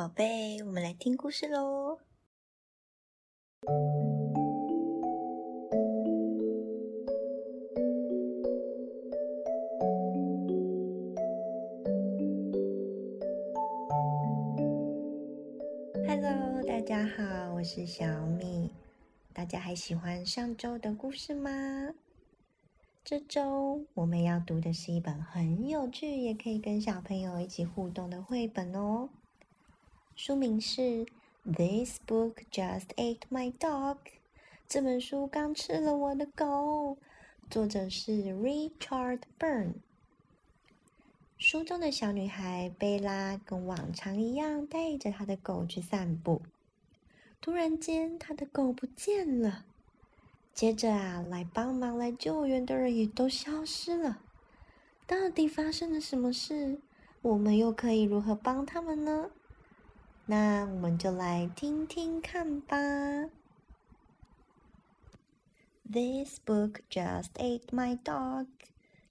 宝贝，我们来听故事喽。Hello，大家好，我是小米。大家还喜欢上周的故事吗？这周我们要读的是一本很有趣，也可以跟小朋友一起互动的绘本哦。书名是《This Book Just Ate My Dog》。这本书刚吃了我的狗。作者是 Richard Burn。书中的小女孩贝拉跟往常一样带着她的狗去散步。突然间，她的狗不见了。接着啊，来帮忙、来救援的人也都消失了。到底发生了什么事？我们又可以如何帮他们呢？那我们就来听听看吧。This book just ate my dog。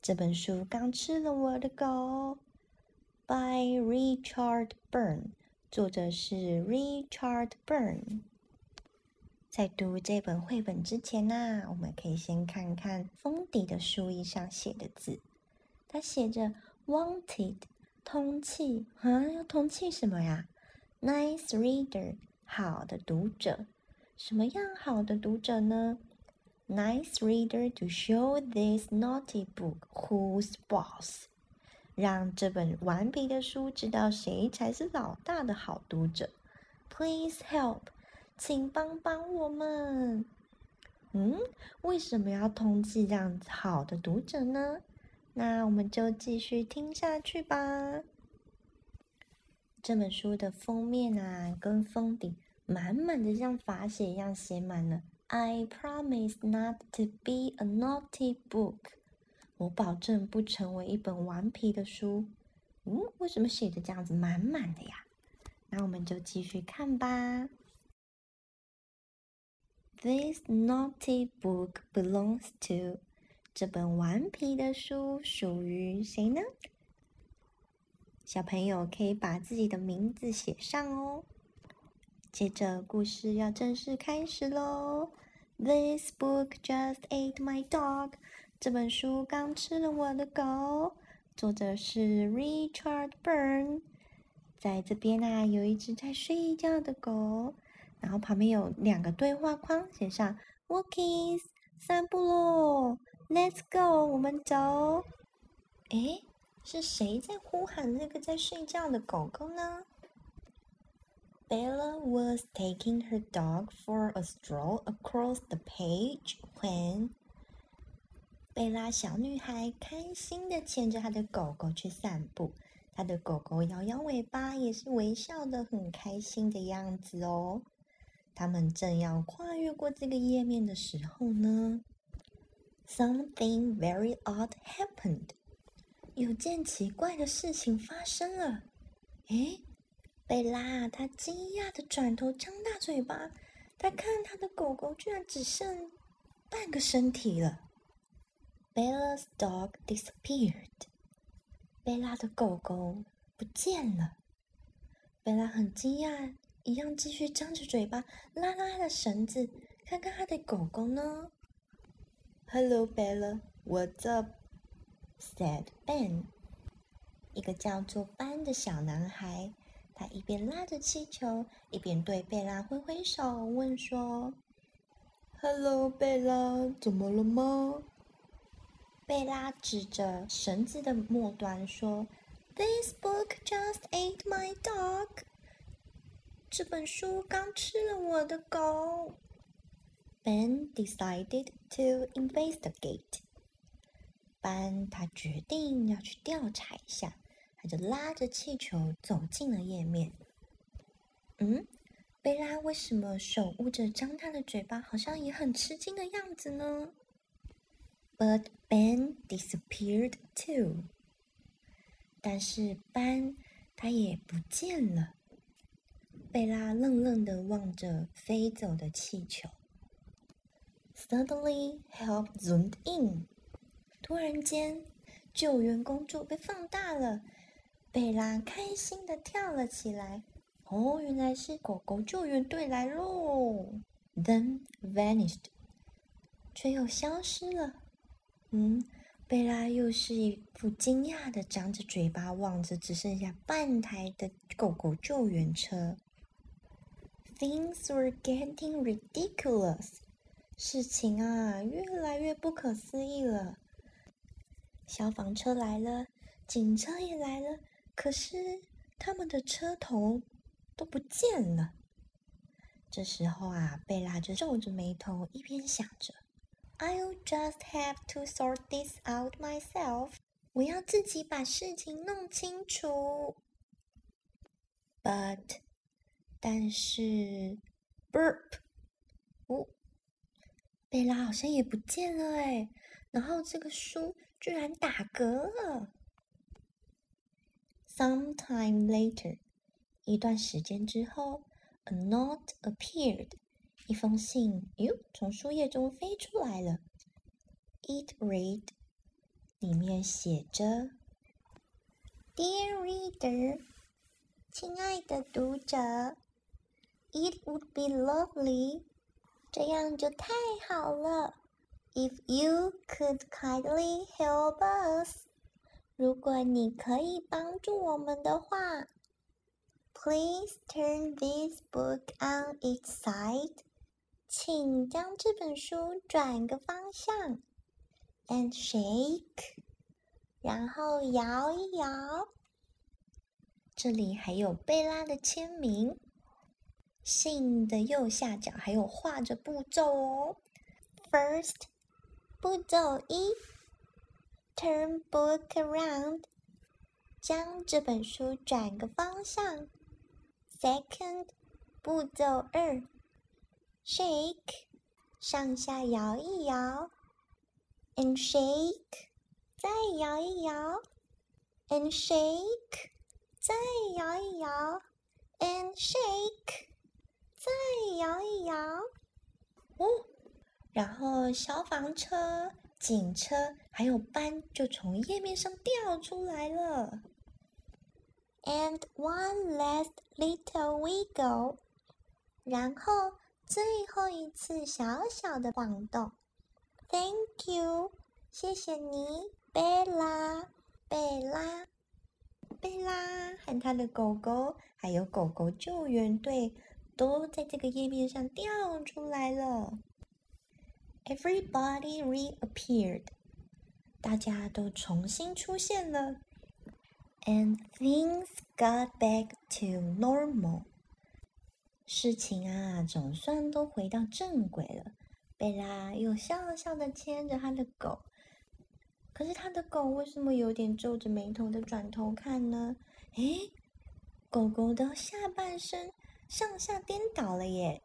这本书刚吃了我的狗。By Richard Burn。作者是 Richard Burn。在读这本绘本之前呢，我们可以先看看封底的书衣上写的字。它写着 “Wanted”，通气啊，要通气什么呀？Nice reader，好的读者，什么样好的读者呢？Nice reader to show this naughty book who's boss，让这本顽皮的书知道谁才是老大的好读者。Please help，请帮帮我们。嗯，为什么要通缉让好的读者呢？那我们就继续听下去吧。这本书的封面啊，跟封底满满的像法写一样写满了。I promise not to be a naughty book。我保证不成为一本顽皮的书。嗯，为什么写的这样子满满的呀？那我们就继续看吧。This naughty book belongs to。这本顽皮的书属于谁呢？小朋友可以把自己的名字写上哦。接着故事要正式开始喽。This book just ate my dog。这本书刚吃了我的狗。作者是 Richard Burn。在这边啊，有一只在睡觉的狗，然后旁边有两个对话框，写上 “Walkies”，散步喽。Let's go，我们走。诶。是谁在呼喊那个在睡觉的狗狗呢？Bella was taking her dog for a stroll across the page when 贝拉小女孩开心的牵着她的狗狗去散步，她的狗狗摇摇尾巴，也是微笑的很开心的样子哦。他们正要跨越过这个页面的时候呢，something very odd happened. 有件奇怪的事情发生了。诶，贝拉，她惊讶的转头，张大嘴巴，她看她的狗狗居然只剩半个身体了。Bella's dog disappeared。贝拉的狗狗不见了。贝拉很惊讶，一样继续张着嘴巴，拉拉的绳子，看看她的狗狗呢。Hello, Bella. What's up? Said Ben，一个叫做班的小男孩，他一边拉着气球，一边对贝拉挥挥手，问说：“Hello，贝拉，怎么了吗？”贝拉指着绳子的末端说：“This book just ate my dog。”这本书刚吃了我的狗。Ben decided to investigate. 班他决定要去调查一下，他就拉着气球走进了页面。嗯，贝拉为什么手捂着张大的嘴巴，好像也很吃惊的样子呢？But Ben disappeared too。但是班他也不见了。贝拉愣愣的望着飞走的气球。Suddenly, help zoomed in. 突然间，救援工作被放大了。贝拉开心的跳了起来。哦，原来是狗狗救援队来喽！Then vanished，却又消失了。嗯，贝拉又是一副惊讶的，张着嘴巴望着只剩下半台的狗狗救援车。Things were getting ridiculous，事情啊越来越不可思议了。消防车来了，警车也来了，可是他们的车头。都不见了。这时候啊，贝拉就皱着眉头，一边想着：“I'll just have to sort this out myself。我要自己把事情弄清楚。” But，但是，burp，哦，贝拉好像也不见了哎。然后这个书居然打嗝了。Sometime later。一段时间之后，a note appeared，一封信哟从书页中飞出来了。It read，里面写着：Dear reader，亲爱的读者，It would be lovely，这样就太好了。If you could kindly help us，如果你可以帮助我们的话。Please turn this book on its side，请将这本书转个方向，and shake，然后摇一摇。这里还有贝拉的签名。信的右下角还有画着步骤哦。First， 步骤一，turn book around，将这本书转个方向。Second，步骤二，shake，上下摇一摇，and shake，再摇一摇，and shake，再摇一摇，and shake，再摇一摇。然后消防车、警车还有斑就从页面上掉出来了。And one last little wiggle，然后最后一次小小的晃动。Thank you，谢谢你，贝拉，贝拉，贝拉和他的狗狗，还有狗狗救援队，都在这个页面上掉出来了。Everybody reappeared，大家都重新出现了。And things got back to normal。事情啊，总算都回到正轨了。贝拉又笑笑的牵着他的狗，可是他的狗为什么有点皱着眉头的转头看呢？诶，狗狗的下半身上下颠倒了耶！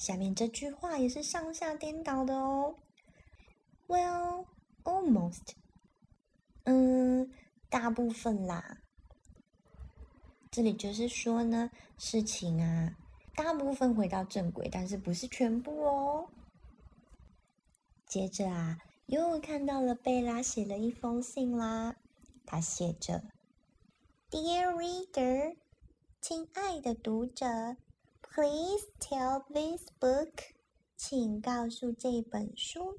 下面这句话也是上下颠倒的哦。Well, almost。嗯。大部分啦，这里就是说呢，事情啊，大部分回到正轨，但是不是全部哦。接着啊，又看到了贝拉写了一封信啦，他写着：“Dear reader，亲爱的读者，Please tell this book，请告诉这本书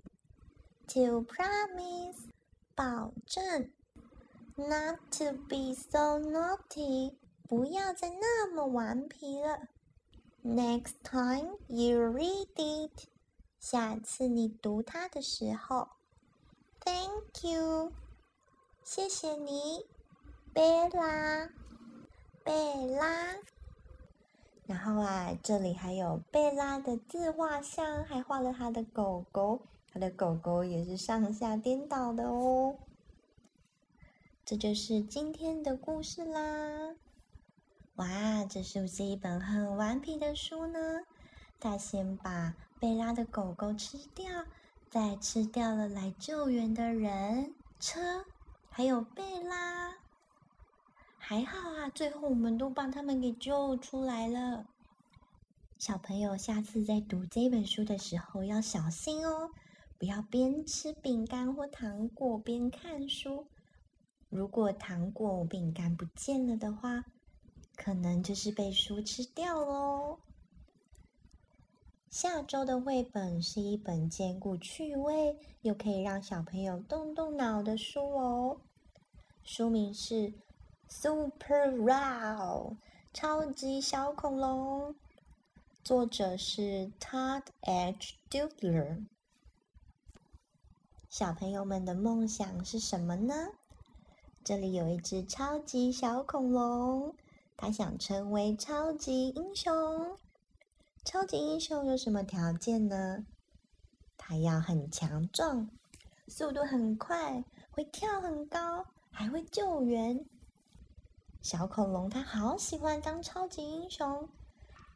，To promise，保证。” Not to be so naughty，不要再那么顽皮了。Next time you read it，下次你读它的时候，Thank you，谢谢你，贝拉，贝拉。然后啊，这里还有贝拉的自画像，还画了他的狗狗，他的狗狗也是上下颠倒的哦。这就是今天的故事啦！哇，这是不是一本很顽皮的书呢？他先把贝拉的狗狗吃掉，再吃掉了来救援的人、车，还有贝拉。还好啊，最后我们都把他们给救出来了。小朋友，下次在读这本书的时候要小心哦，不要边吃饼干或糖果边看书。如果糖果饼干不见了的话，可能就是被书吃掉喽。下周的绘本是一本兼顾趣味又可以让小朋友动动脑的书哦。书名是《Super Wow》超级小恐龙，作者是 Todd H. Dugler。小朋友们的梦想是什么呢？这里有一只超级小恐龙，它想成为超级英雄。超级英雄有什么条件呢？它要很强壮，速度很快，会跳很高，还会救援。小恐龙他好喜欢当超级英雄，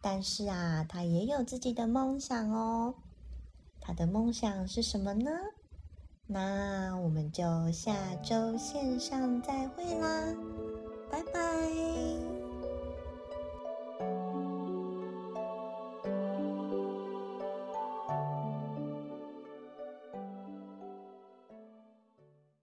但是啊，他也有自己的梦想哦。他的梦想是什么呢？那我们就下周线上再会啦，拜拜。